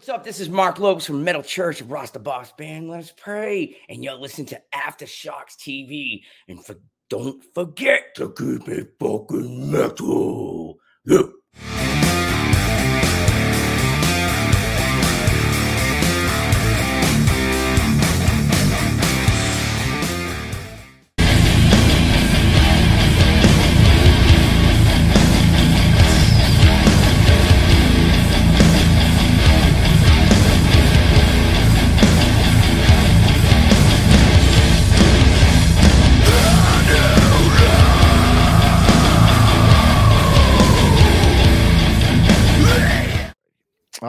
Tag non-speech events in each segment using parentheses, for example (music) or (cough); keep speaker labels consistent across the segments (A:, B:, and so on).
A: What's up? This is Marc Lopes from Metal Church of Ross the Boss Band. Let us pray. And you're listen to Aftershocks TV. And for, don't forget to keep it fucking metal. Yeah.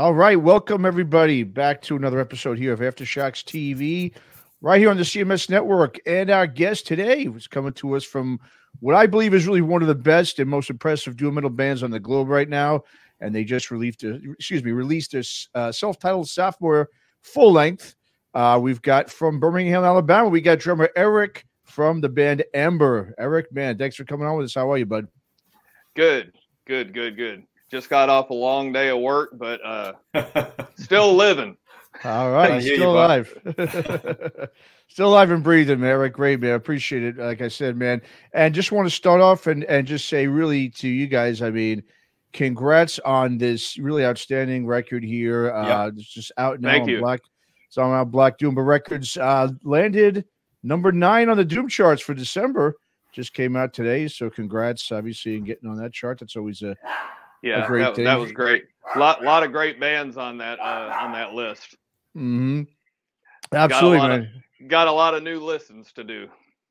B: All right, welcome everybody back to another episode here of Aftershocks TV, right here on the CMS Network. And our guest today was coming to us from what I believe is really one of the best and most impressive doom metal bands on the globe right now. And they just released, a, excuse me, released their uh, self-titled sophomore full length. Uh, we've got from Birmingham, Alabama. We got drummer Eric from the band EMBR. Eric, man, thanks for coming on with us. How are you, bud?
C: Good, good, good, good just got off a long day of work, but uh, (laughs) still living.
B: All right, still you, alive. (laughs) still alive and breathing, Eric. Great, man. Appreciate it. Like I said, man. And just want to start off and, and just say, really, to you guys, I mean, congrats on this really outstanding record here. Yep. Uh, it's just out now
C: Thank
B: on
C: you.
B: Black. It's on Black Doom Records. Uh, landed number nine on the Doom charts for December. Just came out today. So congrats, obviously, in getting on that chart. That's always a
C: yeah, that, that, was great. A lot, lot of great bands on that uh, on that list.
B: Mm-hmm. Absolutely, got man.
C: Of, got a lot of new listens to do.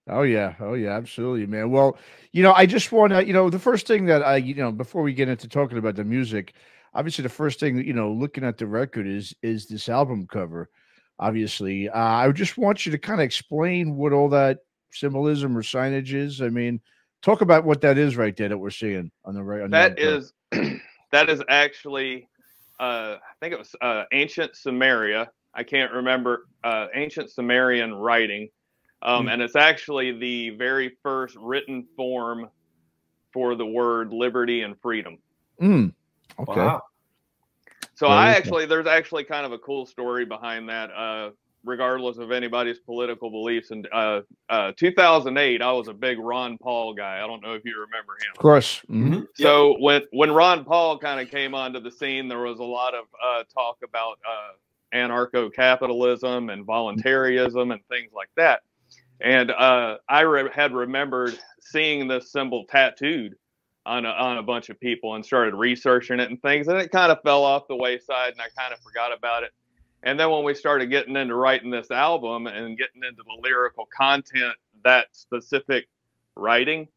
B: Oh yeah, oh yeah, absolutely, man. Well, you know, I just want to, you know, the first thing that I, you know, before we get into talking about the music, obviously the first thing, you know, looking at the record is is this album cover. Obviously, uh, I just want you to kind of explain what all that symbolism or signage is. I mean, talk about what that is right there that we're seeing on the right. On
C: that the is (clears throat) that is actually, uh, I think it was uh, ancient Samaria. I can't remember uh, ancient Sumerian writing, um, mm. and it's actually the very first written form for the word liberty and freedom.
B: Mm. Okay. Wow.
C: So I actually, there's actually kind of a cool story behind that. Regardless of anybody's political beliefs. And uh, uh, 2008, I was a big Ron Paul guy. I don't know if you remember him.
B: Of course.
C: Mm-hmm. So yep. when when Ron Paul kind of came onto the scene, there was a lot of uh, talk about uh, anarcho-capitalism and voluntarism and things like that. And uh, I re- had remembered seeing this symbol tattooed on a, on a bunch of people and started researching it and things, and it kind of fell off the wayside, and I kind of forgot about it and then when we started getting into writing this album and getting into the lyrical content, that specific writing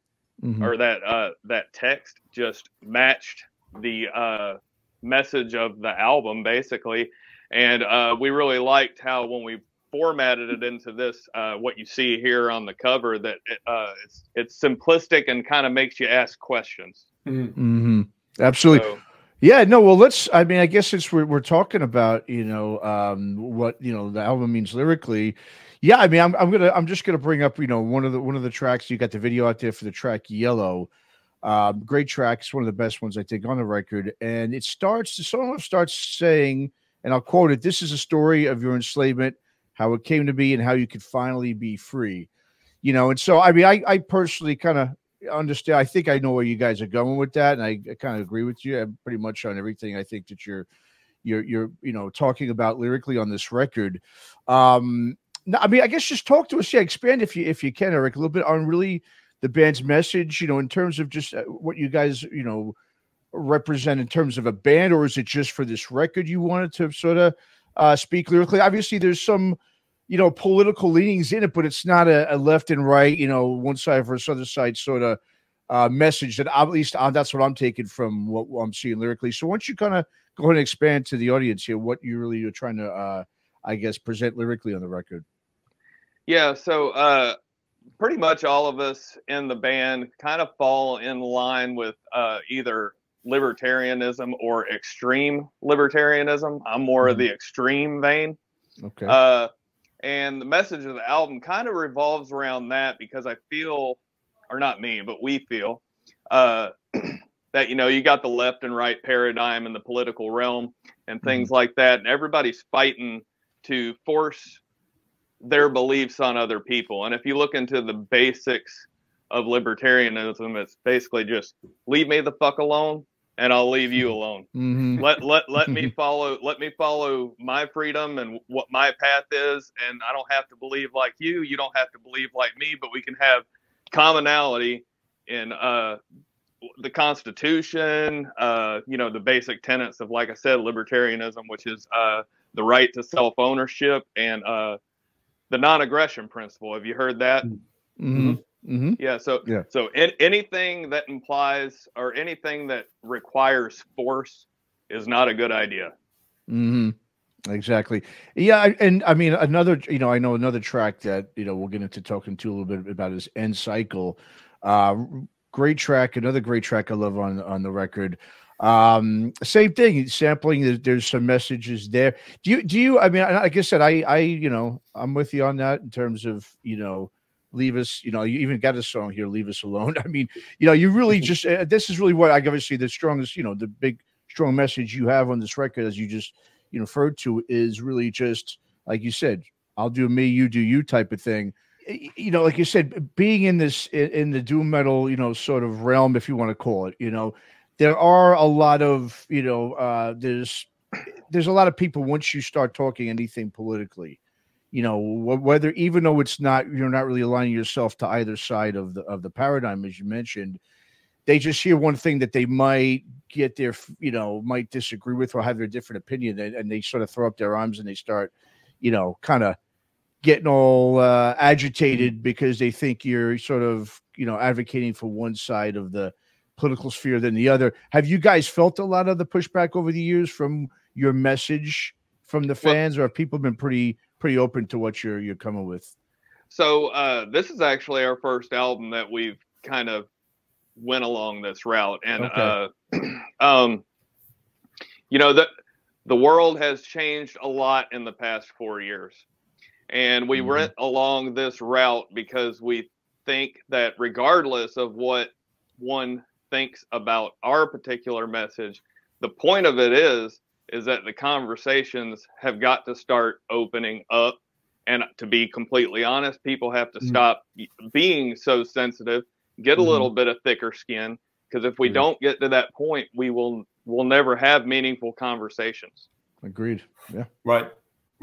C: mm-hmm. or that uh, that text just matched the uh, message of the album basically. And uh, we really liked how when we formatted it into this, uh, what you see here on the cover, that it, uh, it's, it's simplistic and kind of makes you ask questions.
B: Mm-hmm. mm-hmm. Absolutely. So, yeah, no, well, let's. I mean, I guess since we're we're talking about you know um, what you know the album means lyrically, yeah. I mean, I'm I'm gonna I'm just gonna bring up you know one of the one of the tracks. You got the video out there for the track "Yellow." Um, great track. It's one of the best ones I think on the record, and it starts. The song starts saying, and I'll quote it: "This is a story of your enslavement, how it came to be, and how you could finally be free." You know, and so I mean, I I personally kind of understand. I think I know where you guys are going with that, and I, I kind of agree with you. I'm pretty much on everything. I think that you're, you're, you're, you know, talking about lyrically on this record. Um, I mean, I guess just talk to us. Yeah, expand if you if you can, Eric, a little bit on really the band's message. You know, in terms of just uh, what you guys, you know, represent in terms of a band, or is it just for this record you wanted to sort of uh, speak lyrically? Obviously, there's some you know, political leanings in it, but it's not a, a left and right, you know, one side versus other side sort of uh, message that at least uh, that's what I'm taking from what, I'm seeing lyrically. So once you kind of go ahead and expand to the audience here, what you really are trying to, uh, I guess, present lyrically on the record.
C: Yeah. So, uh, pretty much all of us in the band kind of fall in line with uh, either libertarianism or extreme libertarianism. I'm more mm-hmm. of the extreme vein.
B: Okay.
C: Uh, and the message of the album kind of revolves around that because I feel, or not me, but we feel, uh, (clears throat) that you know you got the left and right paradigm in the political realm, and things mm-hmm. like that. And everybody's fighting to force their beliefs on other people. And if you look into the basics of libertarianism, it's basically just leave me the fuck alone and I'll leave you alone. Mm-hmm. Let let let me (laughs) follow let me follow my freedom and what my path is and I don't have to believe like you, you don't have to believe like me, but we can have commonality in uh the Constitution, uh, you know, the basic tenets of, like I said, libertarianism, which is uh, the right to self ownership and uh, the non aggression principle. Have you heard that?
B: Mm-hmm. Mm-hmm.
C: Yeah. So, yeah. so in, anything that implies or anything that requires force is not a good idea.
B: Mm-hmm. Exactly. Yeah, and I mean another. You know, I know another track that you know we'll get into talking to a little bit about is End Cycle. Uh, great track, another great track I love on on the record. Um, same thing, sampling. There's, there's some messages there. Do you do you? I mean, like I said, I I you know I'm with you on that in terms of you know leave us you know you even got a song here leave us alone. (laughs) I mean you know you really just uh, this is really what i obviously the strongest you know the big strong message you have on this record as you just you know referred to is really just like you said i'll do me you do you type of thing. You know, like you said, being in this in the doom metal, you know, sort of realm, if you want to call it, you know, there are a lot of, you know, uh, there's there's a lot of people once you start talking anything politically, you know, whether even though it's not you're not really aligning yourself to either side of the of the paradigm, as you mentioned, they just hear one thing that they might get their, you know, might disagree with or have their different opinion, and, and they sort of throw up their arms and they start, you know, kind of getting all uh, agitated because they think you're sort of you know advocating for one side of the political sphere than the other. Have you guys felt a lot of the pushback over the years from your message from the fans, well, or have people been pretty pretty open to what you're you're coming with?
C: So uh, this is actually our first album that we've kind of went along this route, and okay. uh, (clears throat) um, you know the the world has changed a lot in the past four years. And we mm-hmm. went along this route because we think that regardless of what one thinks about our particular message, the point of it is is that the conversations have got to start opening up. And to be completely honest, people have to mm-hmm. stop being so sensitive, get a mm-hmm. little bit of thicker skin, because if we yeah. don't get to that point, we will will never have meaningful conversations.
B: Agreed. Yeah.
D: Right.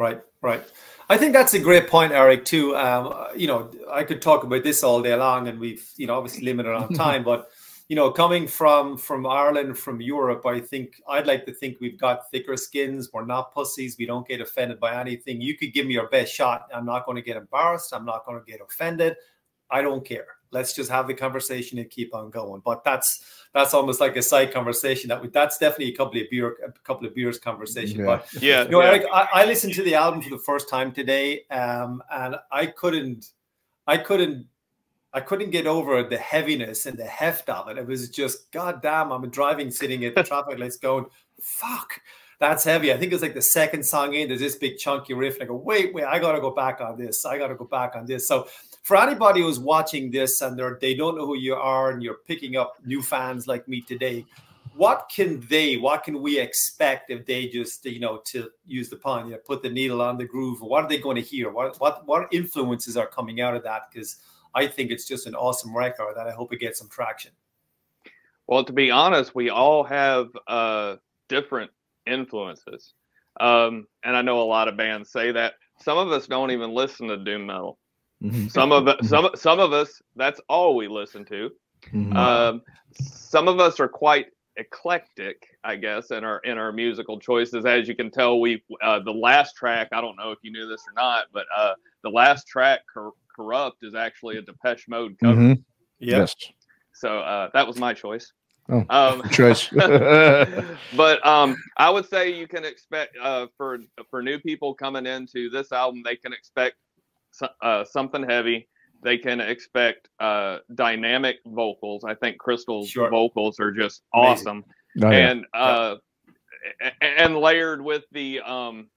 D: Right, right. I think that's a great point, Eric. Too. Um, you know, I could talk about this all day long, and we've you know obviously limited on (laughs) time, but you know, coming from from Ireland, from Europe, I think I'd like to think we've got thicker skins. We're not pussies. We don't get offended by anything. You could give me your best shot. I'm not going to get embarrassed. I'm not going to get offended. I don't care. Let's just have the conversation and keep on going. But that's that's almost like a side conversation. That we, that's definitely a couple of beer, a couple of beers conversation.
C: Yeah.
D: But
C: yeah,
D: you know,
C: yeah.
D: Eric, I, I, listened to the album for the first time today, um, and I couldn't, I couldn't, I couldn't get over the heaviness and the heft of it. It was just, goddamn, I'm driving, sitting at (laughs) the traffic lights, going, fuck that's heavy. I think it's like the second song in, there's this big chunky riff. And I go, wait, wait, I got to go back on this. I got to go back on this. So for anybody who's watching this and they're, they don't know who you are and you're picking up new fans like me today, what can they, what can we expect if they just, you know, to use the pun, you know, put the needle on the groove? What are they going to hear? What, what, what influences are coming out of that? Because I think it's just an awesome record that I hope it gets some traction.
C: Well, to be honest, we all have uh, different influences. Um, and I know a lot of bands say that. Some of us don't even listen to doom metal. Mm-hmm. Some of us, (laughs) some some of us, that's all we listen to. Mm-hmm. Um, some of us are quite eclectic, I guess, in our in our musical choices. As you can tell, we uh, the last track. I don't know if you knew this or not, but uh, the last track, Cor- "Corrupt," is actually a Depeche Mode cover. Mm-hmm.
B: Yes.
C: So uh, that was my choice.
B: Oh, um, choice. (laughs) (laughs)
C: but um, I would say you can expect uh, for for new people coming into this album, they can expect uh, something heavy. They can expect uh, dynamic vocals. I think Crystal's sure. vocals are just awesome, oh, and uh, and layered with the um,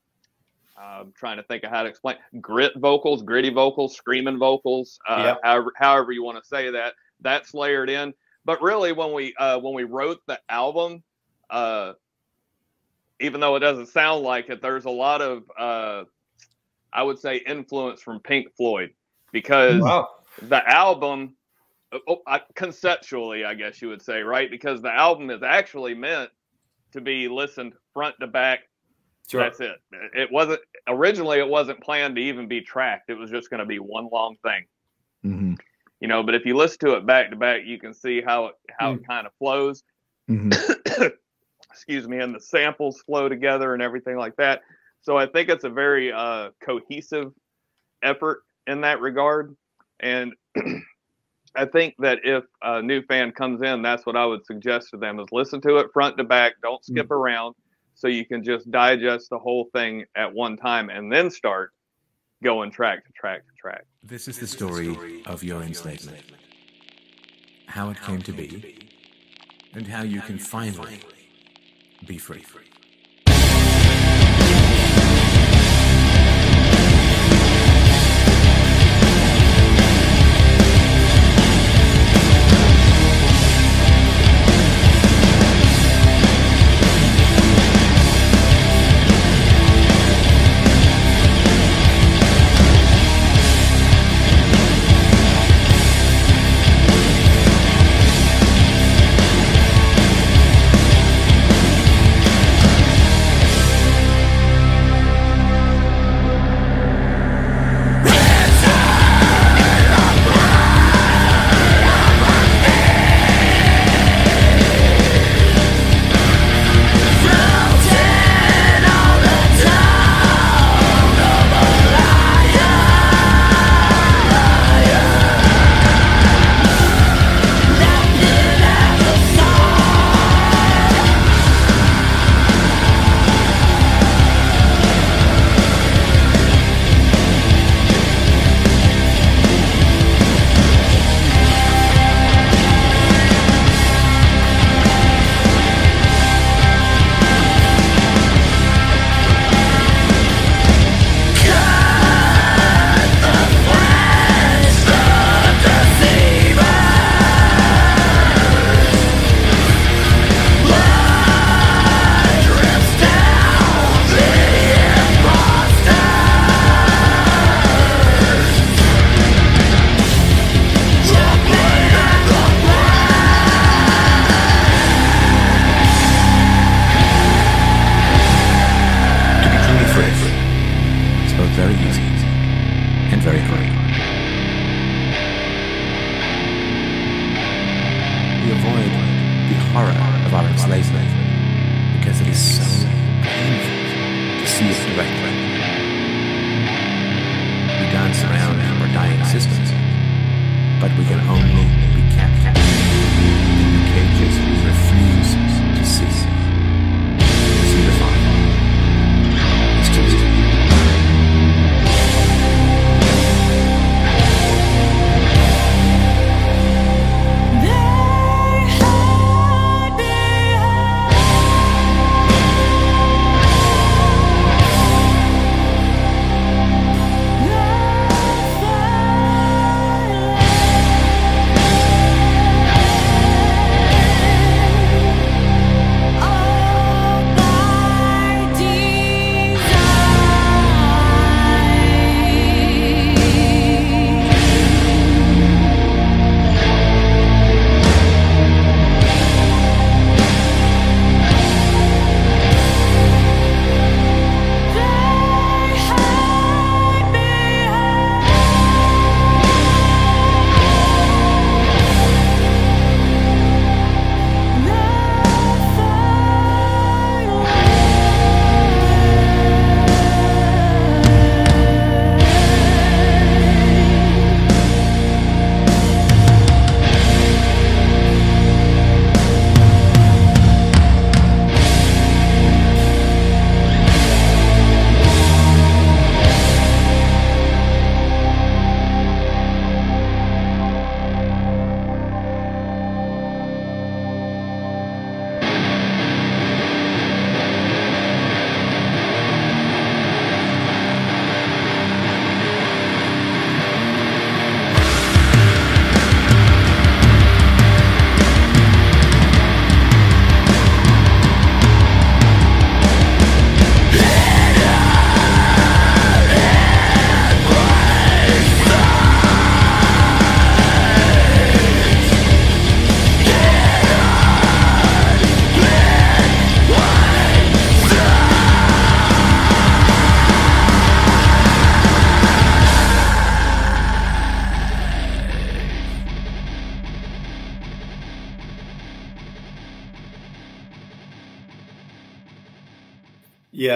C: I'm trying to think of how to explain grit vocals, gritty vocals, screaming vocals, uh, yep. however, however you want to say that. That's layered in but really when we uh, when we wrote the album uh, even though it doesn't sound like it, there's a lot of uh, I would say influence from Pink Floyd because wow. the album oh, conceptually, I guess you would say, right? Because the album is actually meant to be listened front to back. Sure. That's it. It wasn't originally. It wasn't planned to even be tracked. It was just going to be one long thing. Mm-hmm. You know, but if you listen to it back to back, you can see how it how mm-hmm. it kind of flows. Mm-hmm. (coughs) Excuse me, and the samples flow together and everything like that. So I think it's a very uh, cohesive effort in that regard. And (clears throat) I think that if a new fan comes in, that's what I would suggest to them is listen to it front to back. Don't skip mm-hmm. around so you can just digest the whole thing at one time and then start going track to track to track.
E: This is the story of your enslavement, how it came to be, and how you can finally be free.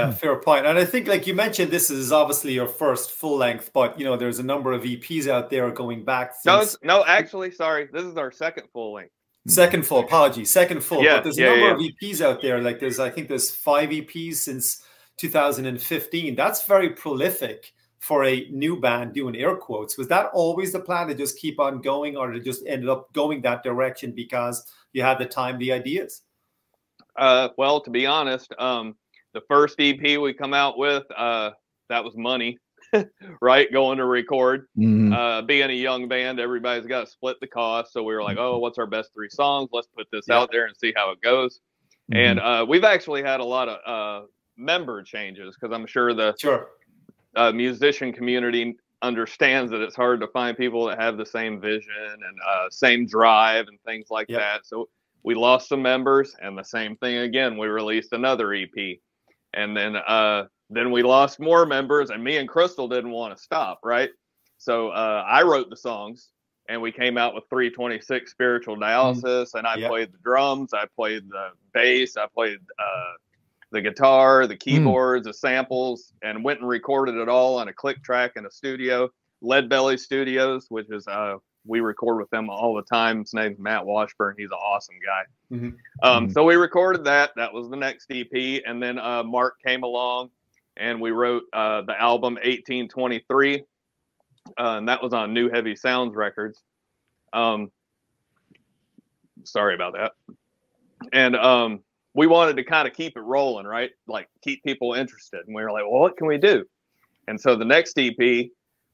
D: Yeah, fair point. And I think, like you mentioned, this is obviously your first full length, but you know, there's a number of EPs out there going back.
C: Since... No, no, actually, sorry, this is our second full length.
D: Second full, apology, second full. Yeah, but there's yeah, a number yeah. of EPs out there. Like there's, I think there's five EPs since 2015. That's very prolific for a new band doing air quotes. Was that always the plan to just keep on going, or to just ended up going that direction because you had the time, the ideas?
C: Uh, well, to be honest, um, the first EP we come out with, uh, that was money, (laughs) right? Going to record. Mm-hmm. Uh, being a young band, everybody's got to split the cost. So we were like, oh, what's our best three songs? Let's put this yeah. out there and see how it goes. Mm-hmm. And uh, we've actually had a lot of uh, member changes because I'm sure the
D: sure.
C: Uh, musician community understands that it's hard to find people that have the same vision and uh, same drive and things like yep. that. So we lost some members, and the same thing again. We released another EP, and then uh, then we lost more members, and me and Crystal didn't want to stop, right? So uh, I wrote the songs, and we came out with 326 spiritual dialysis, mm. and I yep. played the drums, I played the bass, I played uh, the guitar, the hmm. keyboards, mm. the samples, and went and recorded it all on a click track in a studio, Ledbelly Studios, which is uh, we record with them all the time. His name's Matt Washburn. He's an awesome guy. Mm-hmm. Um, mm-hmm. So we recorded that. That was the next EP, and then uh, Mark came along, and we wrote uh, the album 1823, uh, and that was on New Heavy Sounds Records. Um, sorry about that. And um, we wanted to kind of keep it rolling, right? Like keep people interested. And we were like, well, what can we do? And so the next EP, we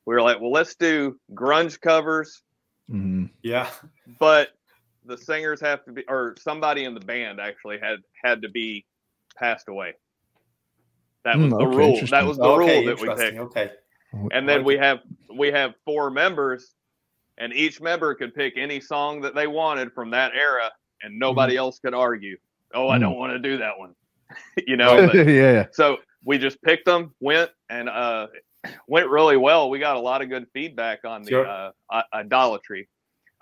C: were like, well, let's do grunge covers
D: Mm-hmm. Yeah.
C: But the singers have to be, or somebody in the band actually had had to be passed away. That was mm, the rule. That was the okay, rule that we picked.
D: Okay.
C: And then we have we have four members, and each member could pick any song that they wanted from that era, and nobody mm. else could argue. Oh, I mm. don't want to do that one. (laughs) you (laughs) know.
B: But, yeah.
C: So we just picked them, went, and uh, went really well. We got a lot of good feedback on the sure. uh, idolatry,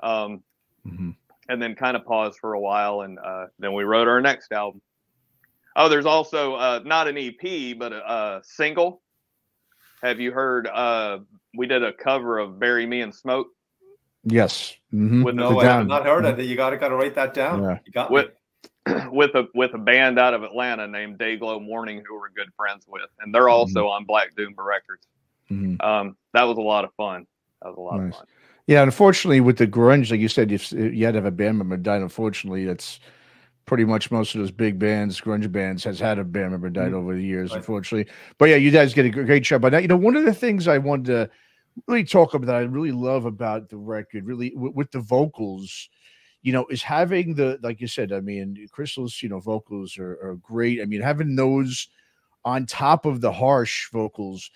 C: um, mm-hmm. and then kind of paused for a while, and uh, then we wrote our next album. Oh, there's also uh, not an EP, but a, a, single. Have you heard? Uh, we did a cover of "Bury Me in Smoke."
B: Yes.
D: Mm-hmm. With no, I have not heard of it. You got to got to write that down. Yeah. You got
C: with, (clears throat) with a with a band out of Atlanta named Dayglo Mourning, who we're good friends with, and they're also mm-hmm. on Black Doom Records. Mm-hmm. Um, that was a lot of fun. That was a lot nice. of fun.
B: Yeah, unfortunately, with the grunge, like you said, if you had to have a band member die, unfortunately, it's pretty much most of those big bands, grunge bands, has had a band member died mm-hmm. over the years, right. unfortunately. But yeah, you guys get a great job. But you know, one of the things I wanted to really talk about that I really love about the record, really w- with the vocals, you know, is having the like you said. I mean, Crystal's you know vocals are, are great. I mean, having those on top of the harsh vocals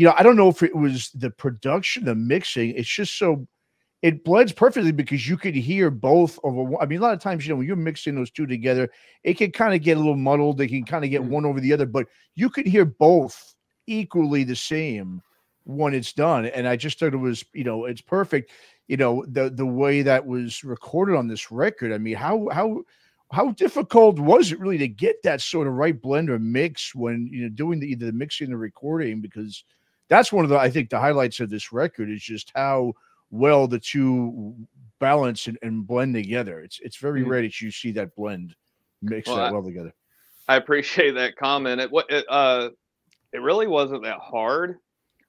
B: you know, I don't know if it was the production, the mixing. It's just so it blends perfectly because you could hear both over. I mean, a lot of times, you know, when you're mixing those two together, it can kind of get a little muddled. They can kind of get mm-hmm. one over the other, but you could hear both equally the same when it's done. And I just thought it was, you know, it's perfect. You know, the the way that was recorded on this record. I mean, how how how difficult was it really to get that sort of right blend or mix when you know doing the, either the mixing and the recording because that's one of the I think the highlights of this record is just how well the two balance and, and blend together. It's it's very mm-hmm. rare that you see that blend mix well, that I, well together.
C: I appreciate that comment. It what it uh it really wasn't that hard.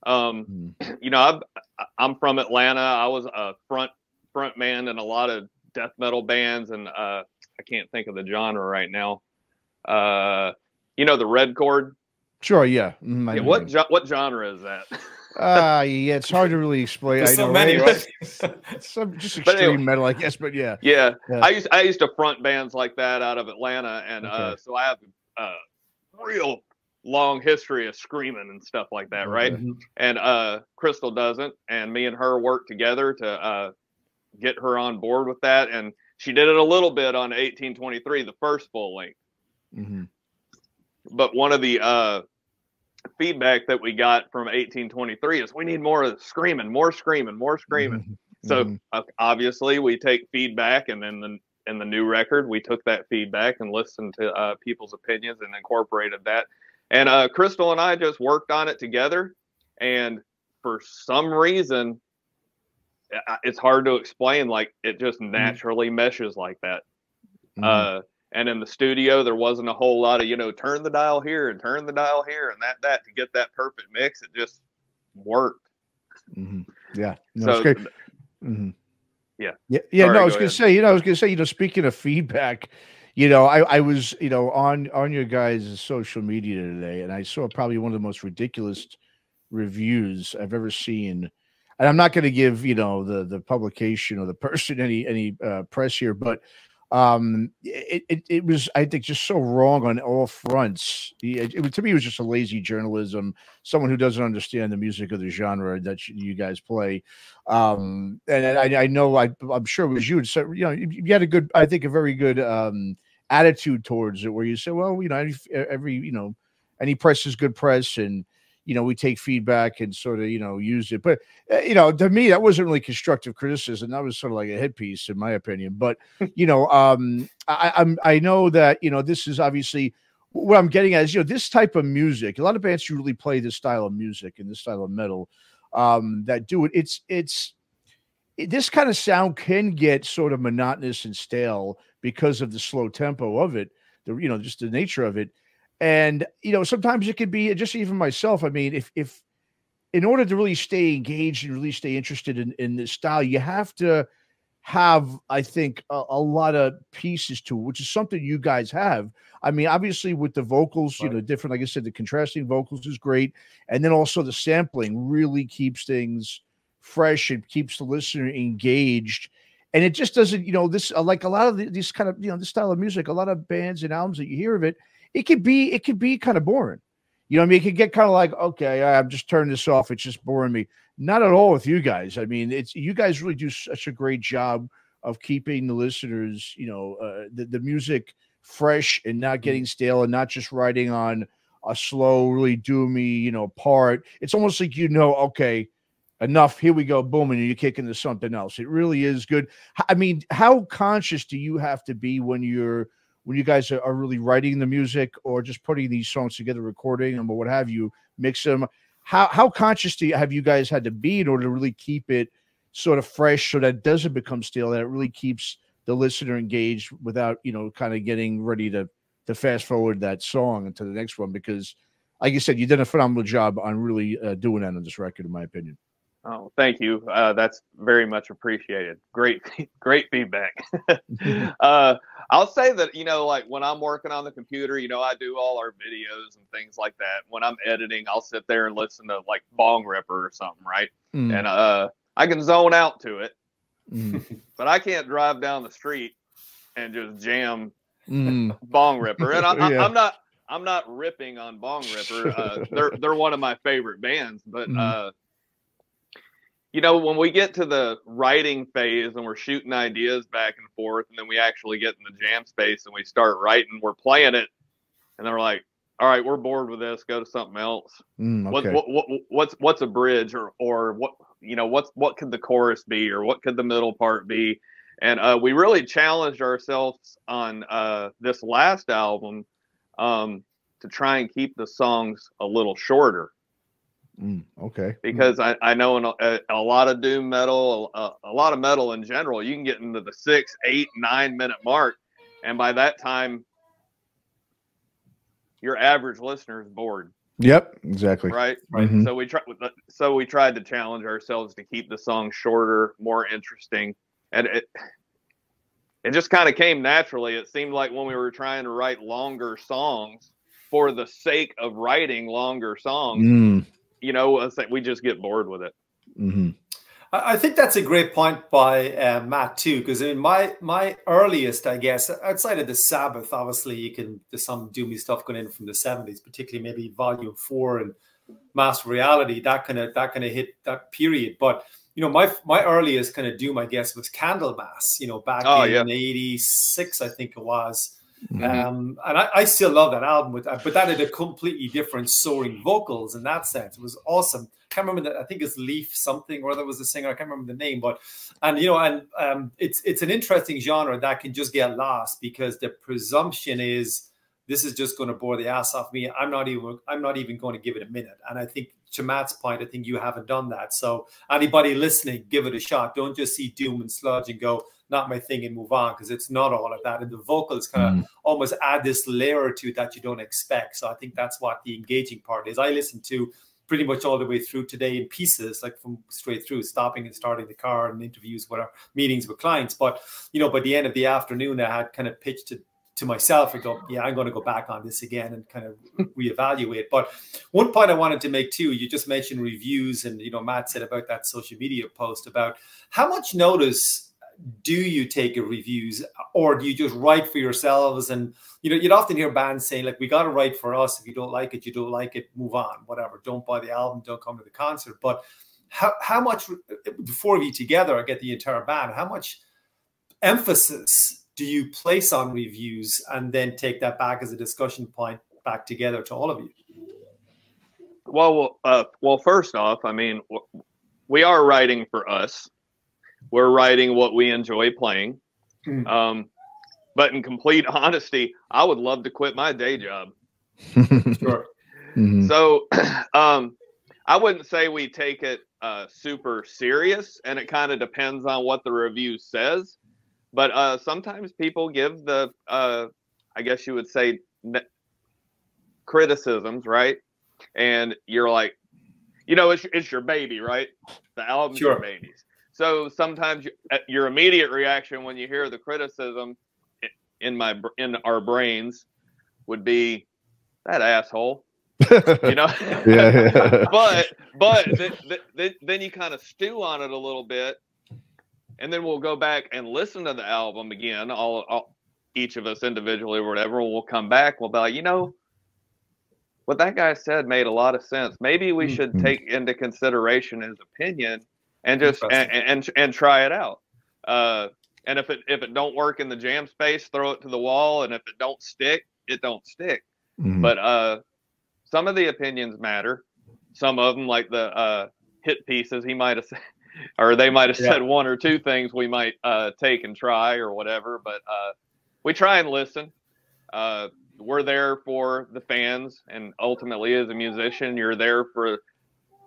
C: Um, mm. you know, I'm I'm from Atlanta. I was a front front man in a lot of death metal bands, and uh, I can't think of the genre right now. Uh, you know, the Red Chord
B: Sure, yeah. Mm,
C: yeah what what genre is that?
B: uh yeah, it's hard to really explain.
D: There's I so know, many, right? (laughs)
B: Some just extreme anyway, metal, I guess. But yeah.
C: yeah, yeah. I used I used to front bands like that out of Atlanta, and uh, okay. uh, so I have a real long history of screaming and stuff like that, right? Mm-hmm. And uh, Crystal doesn't, and me and her work together to uh, get her on board with that, and she did it a little bit on 1823, the first full length. Mm-hmm. But one of the uh, feedback that we got from 1823 is we need more screaming, more screaming, more screaming. Mm-hmm. So uh, obviously we take feedback, and then the, in the new record we took that feedback and listened to uh, people's opinions and incorporated that. And uh, Crystal and I just worked on it together, and for some reason, it's hard to explain. Like it just mm-hmm. naturally mm-hmm. meshes like that. Mm-hmm. Uh, and in the studio, there wasn't a whole lot of you know turn the dial here and turn the dial here and that that to get that perfect mix. It just worked.
B: Mm-hmm. Yeah. No, so, mm-hmm.
C: Yeah.
B: Yeah. Yeah. Sorry, no, I was go gonna say, you know, I was gonna say, you know, speaking of feedback, you know, I, I was, you know, on on your guys' social media today, and I saw probably one of the most ridiculous reviews I've ever seen. And I'm not going to give, you know, the the publication or the person (laughs) any any uh, press here, but um it, it, it was i think just so wrong on all fronts it, it, to me it was just a lazy journalism someone who doesn't understand the music of the genre that you guys play um and i, I know I, i'm sure it was you so you know you had a good i think a very good um attitude towards it where you say well you know every, every you know any press is good press and you know we take feedback and sort of you know use it. But uh, you know to me that wasn't really constructive criticism. That was sort of like a headpiece in my opinion. But (laughs) you know um i i'm i know that you know this is obviously what i'm getting at is you know this type of music a lot of bands really play this style of music and this style of metal um that do it. It's it's this kind of sound can get sort of monotonous and stale because of the slow tempo of it the you know just the nature of it and you know, sometimes it could be uh, just even myself. I mean, if if in order to really stay engaged and really stay interested in, in this style, you have to have, I think, a, a, lot of pieces to it, which is something you guys have. I mean, obviously with the vocals, right. you know, different, like I said, the contrasting vocals is great. And then also the sampling really keeps things fresh and keeps the listener engaged. And it just doesn't, you know, this like a lot of the, these kind of, you know, this style of music, a lot of bands and albums that you hear of it, it could be it could be kind of boring. You know, I mean, it could get kind of like, okay, I'm just turning this off. It's just boring me. Not at all with you guys. I mean, it's you guys really do such a great job of keeping the listeners, you know, uh, the, the music fresh and not mm-hmm. getting stale and not just riding on a slow, really doomy, you know, part. It's almost like you know, okay, enough. Here we go, boom, and you kick into something else. It really is good. I mean, how conscious do you have to be when you're when you guys are, really writing the music or just putting these songs together, recording them or what have you, mix them. How how conscious do you, have you guys had to be in order to really keep it sort of fresh so that it doesn't become stale, that it really keeps the listener engaged without you know kind of getting ready to to fast forward that song into the next one because like you said you did a phenomenal job on really uh, doing that on this record in my opinion
C: Oh, thank you. Uh, that's very much appreciated. Great, (laughs) great feedback. (laughs) (laughs) uh, I'll say that you know, like when I'm working on the computer, you know, I do all our videos and things like that. When I'm editing, I'll sit there and listen to like Bongripper or something, right? Mm. And uh, I can zone out to it, mm. but I can't drive down the street and just jam mm. Bongripper. And I, am not, I'm not ripping on Bong Ripper. Uh, they're they're one of my favorite bands, but mm. uh, you know, when we get to the writing phase and we're shooting ideas back and forth, and then we actually get in the jam space and we start writing, we're playing it, and then we're like, all right, we're bored with this. Go to something else. Mm, okay. what, what, what, what's what's a bridge or or what you know what's what could the chorus be or what could the middle part be? And uh, we really challenged ourselves on uh, this last album um, to try and keep the songs a little shorter.
B: Mm, okay.
C: Because mm. I, I know in a, a, lot of doom metal, a, a, lot of metal in general, you can get into the six, eight, nine minute mark, and by that time, your average listener is bored.
B: Yep, exactly.
C: Right. Right. Mm-hmm. So we try. So we tried to challenge ourselves to keep the song shorter, more interesting, and it it just kind of came naturally. It seemed like when we were trying to write longer songs for the sake of writing longer songs. Mm you know, I think we just get bored with it.
B: Mm-hmm.
D: I think that's a great point by uh, Matt too, because I mean, my my earliest, I guess, outside of the Sabbath, obviously, you can there's some doomy stuff going in from the '70s, particularly maybe Volume Four and Master Reality, that kind of that kind of hit that period. But you know, my my earliest kind of doom, I guess, was Candlemass. You know, back oh, in '86, I think it was. Mm-hmm. Um, and I, I, still love that album with but that had a completely different soaring vocals in that sense. It was awesome. Can't remember that. I think it's Leif something or that was the singer. I can't remember the name, but and you know, and um, it's it's an interesting genre that can just get lost because the presumption is this is just going to bore the ass off me. I'm not even I'm not even going to give it a minute. And I think to Matt's point, I think you haven't done that. So anybody listening, give it a shot. Don't just see doom and sludge and go, not my thing and move on because it's not all of that. And the vocals kind of mm. almost add this layer to it that you don't expect. So I think that's what the engaging part is. I listen to pretty much all the way through today in pieces, like from straight through, stopping and starting the car and interviews, whatever meetings with clients. But you know, by the end of the afternoon, I had kind of pitched it to myself and go, yeah, I'm going to go back on this again and kind of reevaluate. But one point I wanted to make too, you just mentioned reviews, and you know, Matt said about that social media post about how much notice do you take reviews or do you just write for yourselves? And you know you'd often hear bands saying like we got to write for us. If you don't like it you don't like it. Move on. Whatever. Don't buy the album. Don't come to the concert. But how, how much the four of you together i get the entire band how much emphasis do you place on reviews and then take that back as a discussion point back together to all of you?
C: Well uh, well first off i mean we are writing for us we're writing what we enjoy playing. Mm. Um, but in complete (laughs) honesty, I would love to quit my day job.
D: sure. (laughs)
C: Mm-hmm. So (clears throat) um, I wouldn't say we take it uh, super serious, and it kind of depends on what the review says. But uh, sometimes people give the, uh, I guess you would say, ne- criticisms, right? And you're like, you know, it's, it's your baby, right? The album's sure. your babies. So sometimes uh, your immediate reaction when you hear the criticism in my in our brains would be that asshole. you know, (laughs) yeah, (laughs) but but then, then, then you kind of stew on it a little bit, and then we'll go back and listen to the album again, all, all each of us individually or whatever. And we'll come back. We'll be like, you know, what that guy said made a lot of sense. Maybe we should mm-hmm. take into consideration his opinion and just and, and, and try it out. Uh, and if it if it don't work in the jam space, throw it to the wall. And if it don't stick, it don't stick. Mm-hmm. But uh, some of the opinions matter. Some of them, like the uh, hit pieces, he might have said, (laughs) or they might have yeah. said one or two things we might uh, take and try or whatever. But uh, we try and listen. Uh, we're there for the fans, and ultimately, as a musician, you're there for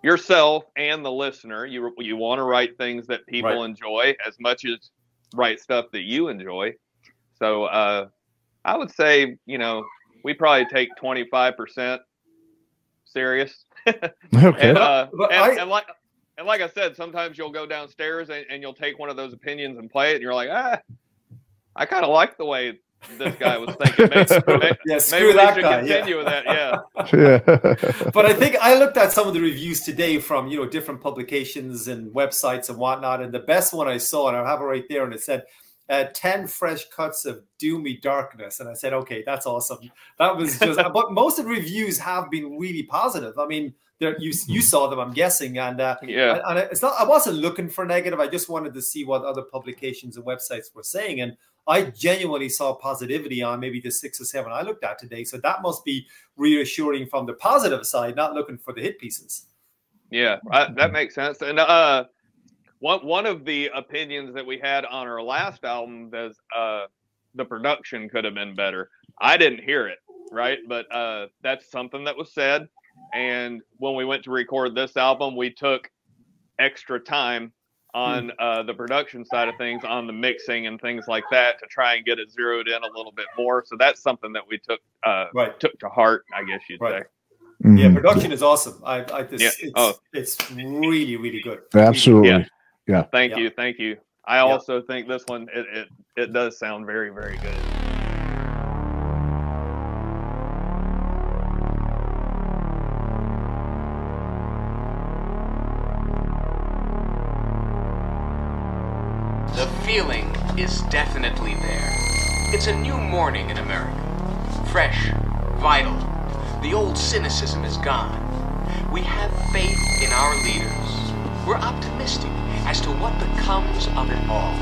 C: yourself and the listener. You you want to write things that people right. enjoy as much as write stuff that you enjoy. So uh, I would say you know we probably take twenty five percent serious. (laughs)
B: okay.
C: and, uh, and, I... and, like and like I said, sometimes you'll go downstairs and, and you'll take one of those opinions and play it, and you're like, ah, I kind of like the way this guy was thinking. (laughs) Maybe, maybe,
D: yeah, screw that guy.
C: Continue
D: yeah.
C: with that. Yeah.
B: yeah.
D: but I think I looked at some of the reviews today from you know different publications and websites and whatnot, and the best one I saw, and I have it right there, and it said. Uh, 10 fresh cuts of doomy darkness. And i said okay that's awesome. That was just (laughs) but most of the reviews have been really positive. I mean you you saw them i'm guessing. And uh,
C: yeah.
D: and it's not i wasn't looking for negative. I just wanted to see what other publications and websites were saying. And I genuinely saw positivity on maybe the six or seven I looked at today. So that must be reassuring from the positive side, not looking for the hit pieces.
C: Yeah, that makes sense. And uh, one one of the opinions that we had on our last album is uh, the production could have been better. I didn't hear it, right? But uh, that's something that was said. And when we went to record this album, we took extra time on hmm. uh, the production side of things, on the mixing and things like that, to try and get it zeroed in a little bit more. So that's something that we took uh, right. took to heart, I guess you'd right. say.
D: Mm-hmm. Yeah, production is awesome. I, I this, yeah. it's, oh. it's really, really good.
B: Absolutely.
C: Yeah.
B: Yeah.
C: Thank
B: yeah.
C: you. Thank you. I also think this one it, it it does sound very, very good.
F: The feeling is definitely there. It's a new morning in America. Fresh, vital. The old cynicism is gone. We have faith in our leaders. We're optimistic as to what becomes of it all.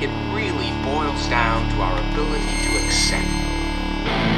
F: It really boils down to our ability to accept.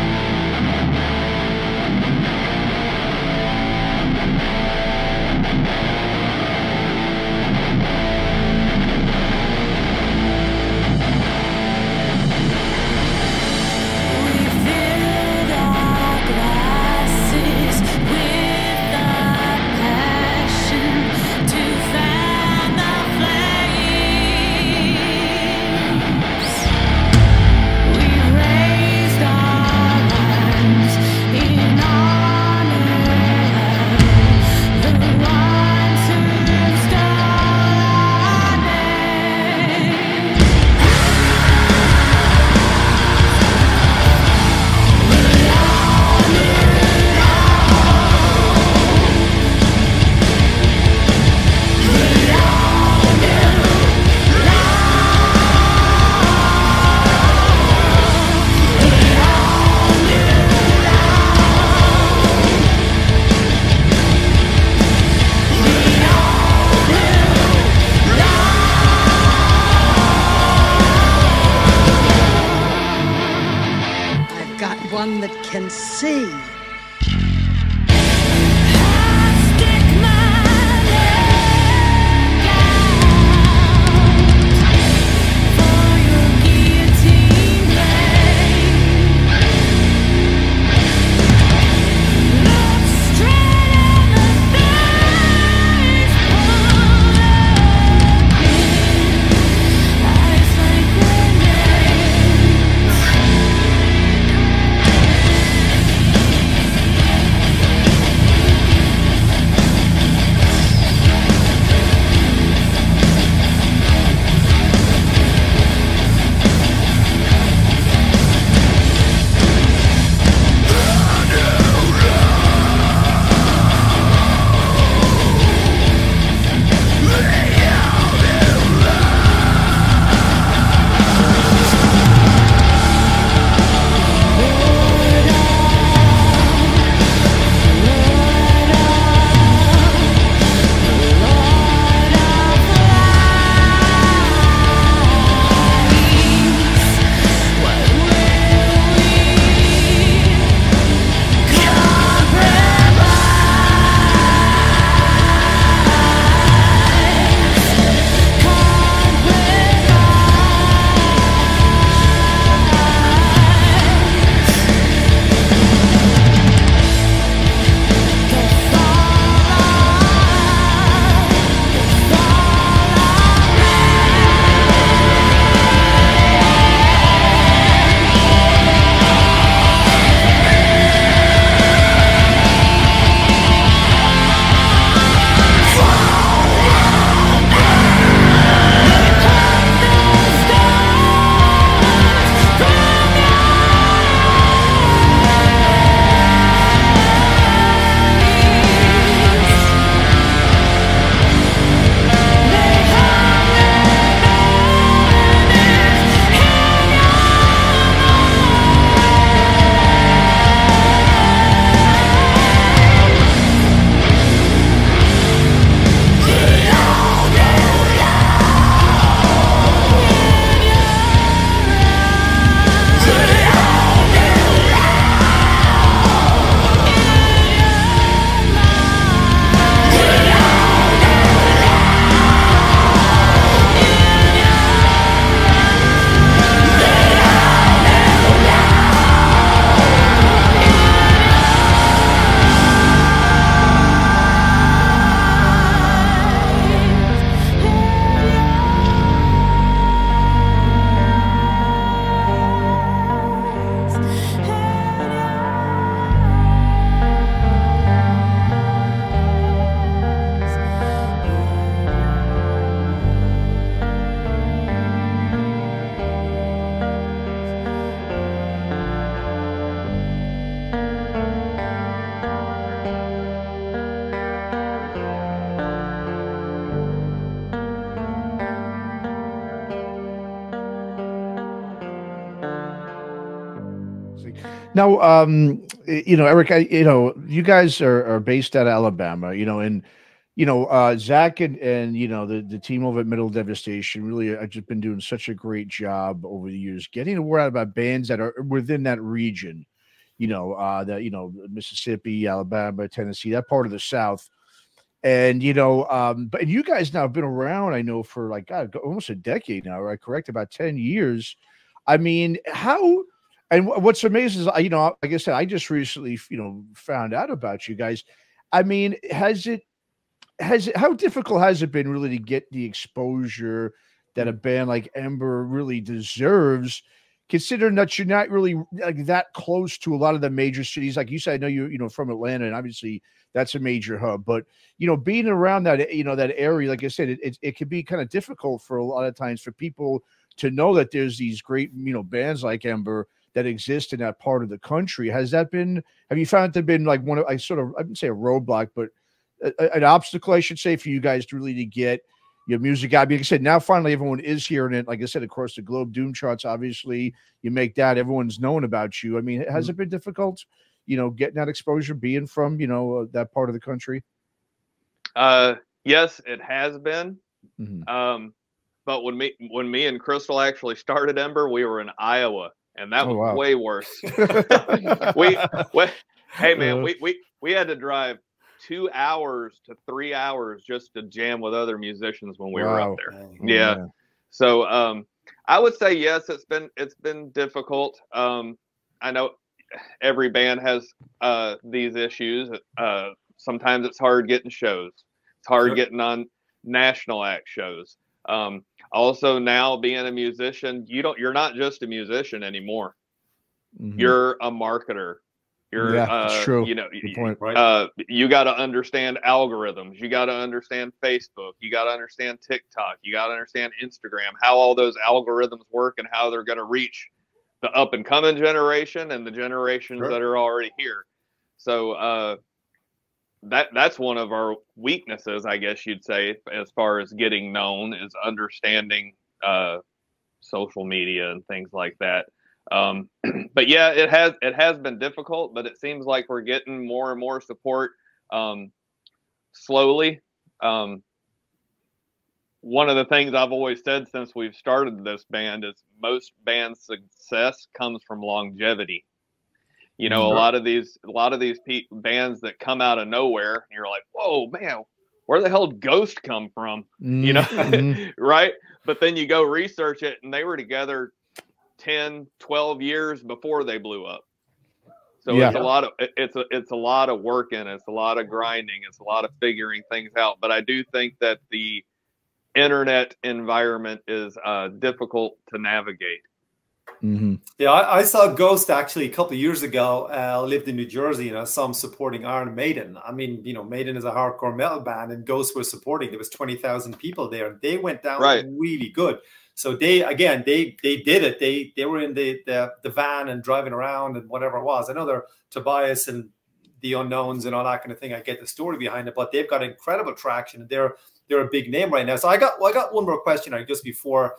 B: Now, um, you know, Eric, I, you know, you guys are, are based out of Alabama, you know, and you know, uh, Zach and and you know the the team over at Metal Devastation really have just been doing such a great job over the years getting the word out about bands that are within that region, you know, uh, that you know Mississippi, Alabama, Tennessee, that part of the South, and you know, um, but you guys now have been around, I know, for like God, almost a decade now, right? Correct, about ten years. I mean, how and what's amazing is, you know, like I said, I just recently, you know, found out about you guys. I mean, has it, has it, how difficult has it been really to get the exposure that a mm. band like EMBR really deserves, considering that you're not really like that close to a lot of the major cities? Like you said, I know you, you know, from Atlanta, and obviously that's a major hub, but you know, being around that, you know, that area, like I said, it, it, it can be kind of difficult for a lot of times for people to know that there's these great, you know, bands like EMBR that exist in that part of the country. Has that been? Have you found it to been like one of I sort of I wouldn't say a roadblock, but a, an obstacle, I should say, for you guys to really to get your music out? Like I said, now finally everyone is hearing it. Like I said, across the globe, Doom charts. Obviously, you make that everyone's known about you. I mean, has mm-hmm. it been difficult? You know, getting that exposure, being from you know uh, that part of the country.
C: Uh, yes, it has been. Mm-hmm. Um, but when me when me and Crystal actually started EMBR, we were in Iowa, and that
B: Oh,
C: was
B: wow.
C: way worse. (laughs) (laughs) we, we, hey man,
B: Uh.
C: we, we we had to drive two hours to three hours just to jam with other musicians when we were up there.
B: Oh,
C: Yeah.
B: man.
C: So um, I would say yes, it's been it's been difficult. Um, I know every band has uh, these issues. Uh, sometimes it's hard getting shows. It's hard
D: Sure.
C: getting on national act shows. Um, also, now being a musician, you don't you're not just a musician anymore.
B: Mhm.
C: You're a marketer. You're
B: Yeah,
C: uh,
B: true.
C: you know
B: point.
D: Right.
C: uh, you got to understand algorithms. You got to understand Facebook. You got to understand TikTok. You got to understand Instagram, how all those algorithms work and how they're going to reach the up and coming generation and the generations
D: Sure.
C: that are already here. So uh, that that's one of our weaknesses, I guess you'd say, as far as getting known, is understanding uh, social media and things like that. Um, (clears throat) but yeah, it has it has been difficult, but it seems like we're getting more and more support um, slowly. Um, one of the things I've always said since we've started this band is most band success comes from longevity. You know, a lot of these a lot of these pe- bands that come out of nowhere, and you're like, "Whoa, man, where the hell did Ghost come from?" You know,
B: Mhm. (laughs)
C: right? But then you go research it, and they were together 10, 12 years before they blew up. So it's a lot of it's a it's a lot of work and it's a lot of grinding. It's a lot of figuring things out. But I do think that the internet environment is uh, difficult to navigate.
B: Mhm.
D: Yeah, I, I saw Ghost actually a couple of years ago. Uh, I lived in New Jersey and I saw him supporting Iron Maiden. I mean, you know, Maiden is a hardcore metal band and Ghost was supporting. There was 20,000 people there. They went down
C: Right.
D: really good. So they again they they did it. They they were in the, the the van and driving around and whatever it was. I know they're Tobias and the unknowns and all that kind of thing. I get the story behind it, but they've got incredible traction and they're they're a big name right now. So I got well, I got one more question I just before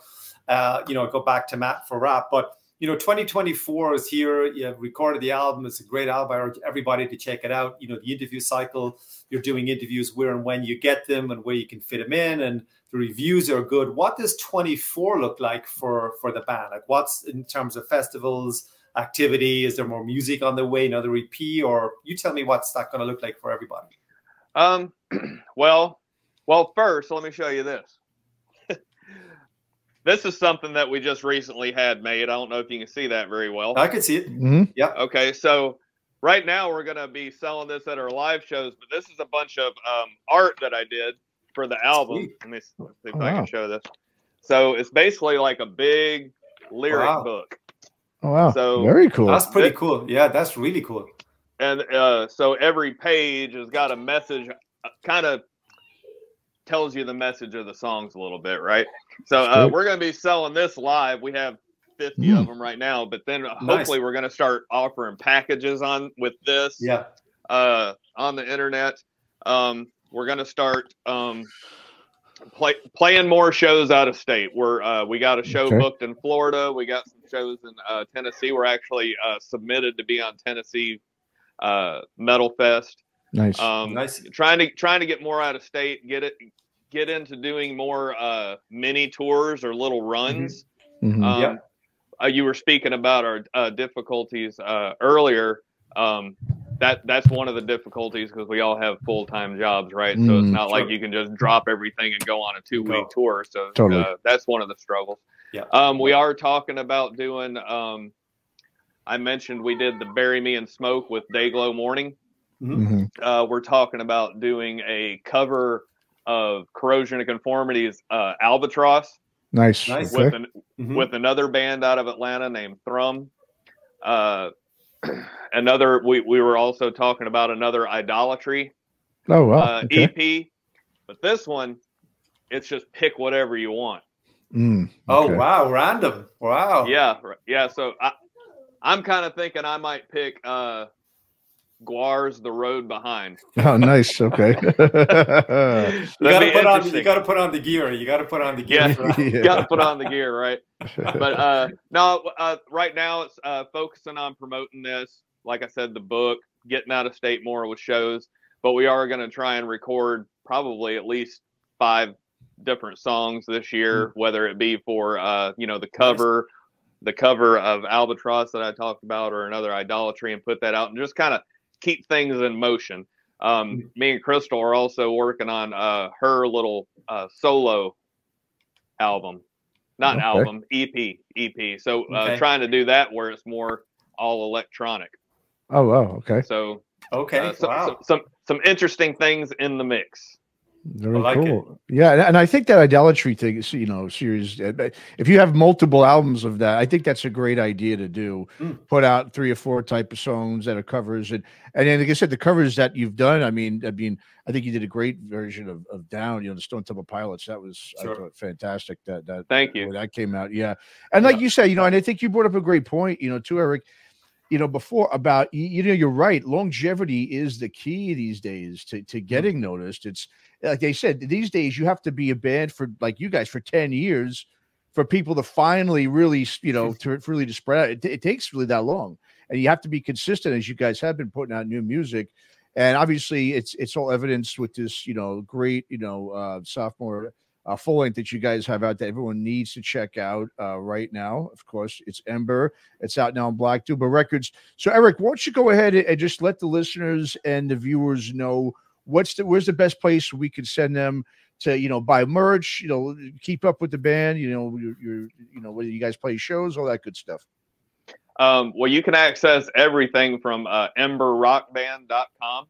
D: uh, you know, go back to Matt for rap. But you know, 2024 is here. You have recorded the album. It's a great album. I urge everybody to check it out. You know, the interview cycle. You're doing interviews where and when you get them and where you can fit them in, and the reviews are good. What does 24 look like for for the band? Like, what's in terms of festivals, activity? Is there more music on the way? Another EP, or you tell me what's that going to look like for everybody?
C: Um, (clears throat) well, well, first let me show you this. This is something that we just recently had made. I don't know if you can see that very well.
D: I can see it.
B: Mhm.
C: Okay, so right now we're gonna be selling this at our live shows, but this is a bunch of um, art that I did for the album. Let me s- see if
B: Oh,
C: I
B: wow.
C: can show this. So it's basically like a big lyric
D: Wow.
C: book,
B: Oh wow.
C: So-
B: Very cool.
D: That's pretty
C: That-
D: cool. Yeah, that's really cool.
C: and uh, so every page has got a message, kind of tells you the message of the songs a little bit, right? So uh, we're gonna be selling this live. We have 50
B: Mm.
C: of them right now, but then
D: Nice.
C: hopefully we're gonna start offering packages on with this.
D: Yeah.
C: uh, on the internet. Um, we're going to start um, play, playing more shows out of state. We're uh, we got a show
B: Okay.
C: booked in Florida. We got some shows in uh, Tennessee. We're actually uh, submitted to be on Tennessee uh, Metal Fest.
B: Nice.
C: Um,
D: Nice.
C: Trying to trying to get more out of state. Get it. Get into doing more uh, mini tours or little runs.
B: Mhm.
C: Um,
D: Yeah.
C: uh, you were speaking about our uh, difficulties uh, earlier. Um, that that's one of the difficulties because we all have full time jobs, right? so it's
B: Mm,
C: not like you can just drop everything and go on a two week tour. So
B: Totally.
C: uh, that's one of the struggles.
D: Yeah.
C: Um, we are talking about doing. Um, I mentioned we did the Bury Me in Smoke with Dayglo Mourning.
B: Mhm.
C: Uh, we're talking about doing a cover of Corrosion of Conformity's uh, Albatross
B: Nice.
D: Nice.
B: Okay.
C: with an,
D: Mhm.
C: with another band out of Atlanta named Thrum. Uh, (clears throat) another we, we were also talking about another idolatry
B: oh wow.
C: uh,
B: okay.
C: EP, but this one it's just pick whatever you want.
B: Mm,
D: Oh wow, random. Wow.
C: Yeah, yeah. So I I'm kind of thinking I might pick uh, GWAR's The Road Behind. (laughs)
B: Oh, nice. Okay. (laughs)
D: You gotta put on you gotta put on the gear. You gotta put on the gear.
C: Yeah.
D: for that.
B: Yeah.
C: Got to put on the gear, right? but uh no uh right now it's uh focusing on promoting this like i said the book getting out of state more with shows but we are going to try and record probably at least five different songs this year whether it be for uh you know the cover the cover of Albatross that I talked about, or another idolatry, and put that out and just kind of keep things in motion. Um, mm-hmm. me and Crystal are also working on uh, her little uh, solo album, not okay. album, EP, EP. So uh, okay. trying to do that where it's more all electronic.
B: Oh wow, okay.
C: So
D: okay, uh,
C: so,
D: wow.
C: some, some some interesting things in the mix.
B: Very like cool. It. Yeah, and I think that idolatry thing is, you know, series. Uh, if you have multiple albums of that, I think that's a great idea to do. Mm. Put out three or four type of songs that are covers, and and then, like I said, the covers that you've done. I mean, I mean, I think you did a great version of, of Down. You know, the Stone Temple Pilots. That was sure. I thought fantastic. That that
C: thank you.
B: That came out. Yeah, and like you said, you know, and I think you brought up a great point. You know, too, Eric you know before about you know you're right longevity is the key these days to, to mm-hmm. getting noticed it's like they said these days you have to be a band for like you guys for 10 years for people to finally really you know (laughs) to really to spread out it, it takes really that long and you have to be consistent as you guys have been putting out new music and obviously it's it's all evidenced with this you know great you know uh sophomore uh, full length that you guys have out that everyone needs to check out uh, right now. Of course, it's EMBR. It's out now on Black Doomba Records. So, Eric, why don't you go ahead and just let the listeners and the viewers know what's the where's the best place we could send them to you know buy merch, you know, keep up with the band, you know, you're, you're you know whether you guys play shows, all that good stuff.
C: Um, well, you can access everything from uh, emberrockband.com.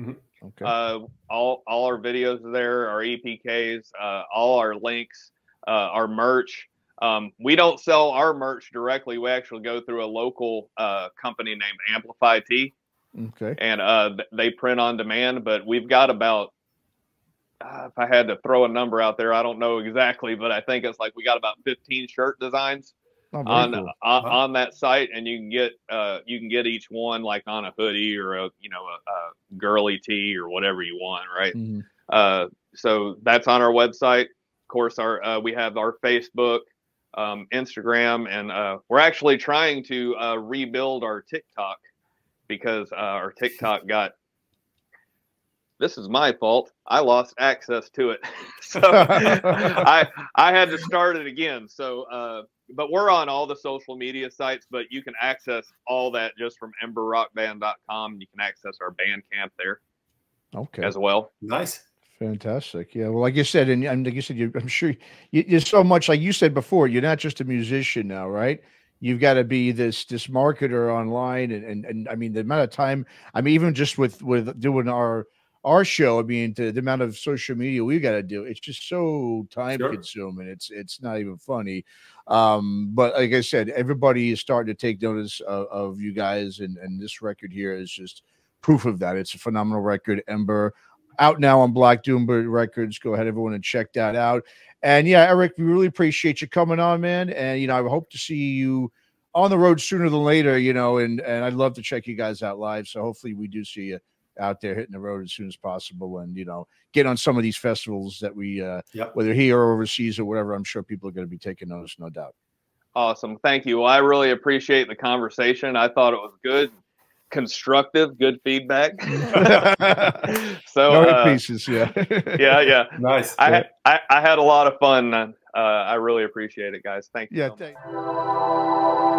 C: Mm-hmm. Okay. Uh, all all our videos are there, our EPKs, uh, all our links, uh, our merch. Um, we don't sell our merch directly. We actually go through a local uh, company named Amplify T.
B: Okay.
C: And uh, they print on demand, but we've got about uh, if I had to throw a number out there, I don't know exactly, but I think it's like we got about 15 shirt designs oh, on, cool. on, wow. on that site, and you can get uh, you can get each one like on a hoodie or a you know a, a girly tee or whatever you want, right? Mm-hmm. Uh, so that's on our website. Of course, our uh, we have our Facebook, um, Instagram, and uh, we're actually trying to uh, rebuild our TikTok because uh, our TikTok got this is my fault. I lost access to it, (laughs) so (laughs) I I had to start it again. So uh, but we're on all the social media sites, but you can access all that just from emberrockband.com. You can access our Bandcamp there.
B: Okay.
C: As well.
D: Nice.
B: Fantastic. Yeah. Well, like you said, and, and like you said, you, I'm sure you, you're so much like you said before. You're not just a musician now, right? You've got to be this this marketer online, and, and and I mean the amount of time. I mean, even just with with doing our our show, I mean, the, the amount of social media we got to do, it's just so time sure. consuming. It's it's not even funny. Um, but like I said, everybody is starting to take notice of, of you guys, and and this record here is just proof of that. It's a phenomenal record, EMBR, out now on Black Doomba Records. Go ahead, everyone, and check that out. And yeah, Eric, we really appreciate you coming on, man. And you know, I hope to see you on the road sooner than later. You know, and and I'd love to check you guys out live. So hopefully, we do see you out there hitting the road as soon as possible and you know get on some of these festivals that we uh yep. whether here or overseas or whatever i'm sure people are going to be taking notice no doubt
C: awesome thank you well i really appreciate the conversation i thought it was good constructive good feedback. (laughs) (laughs) So no uh,
B: pieces yeah. (laughs)
C: Yeah yeah.
D: Nice
C: I, had, I, I had a lot of fun uh, i really appreciate it guys. Thank you
B: yeah so thank you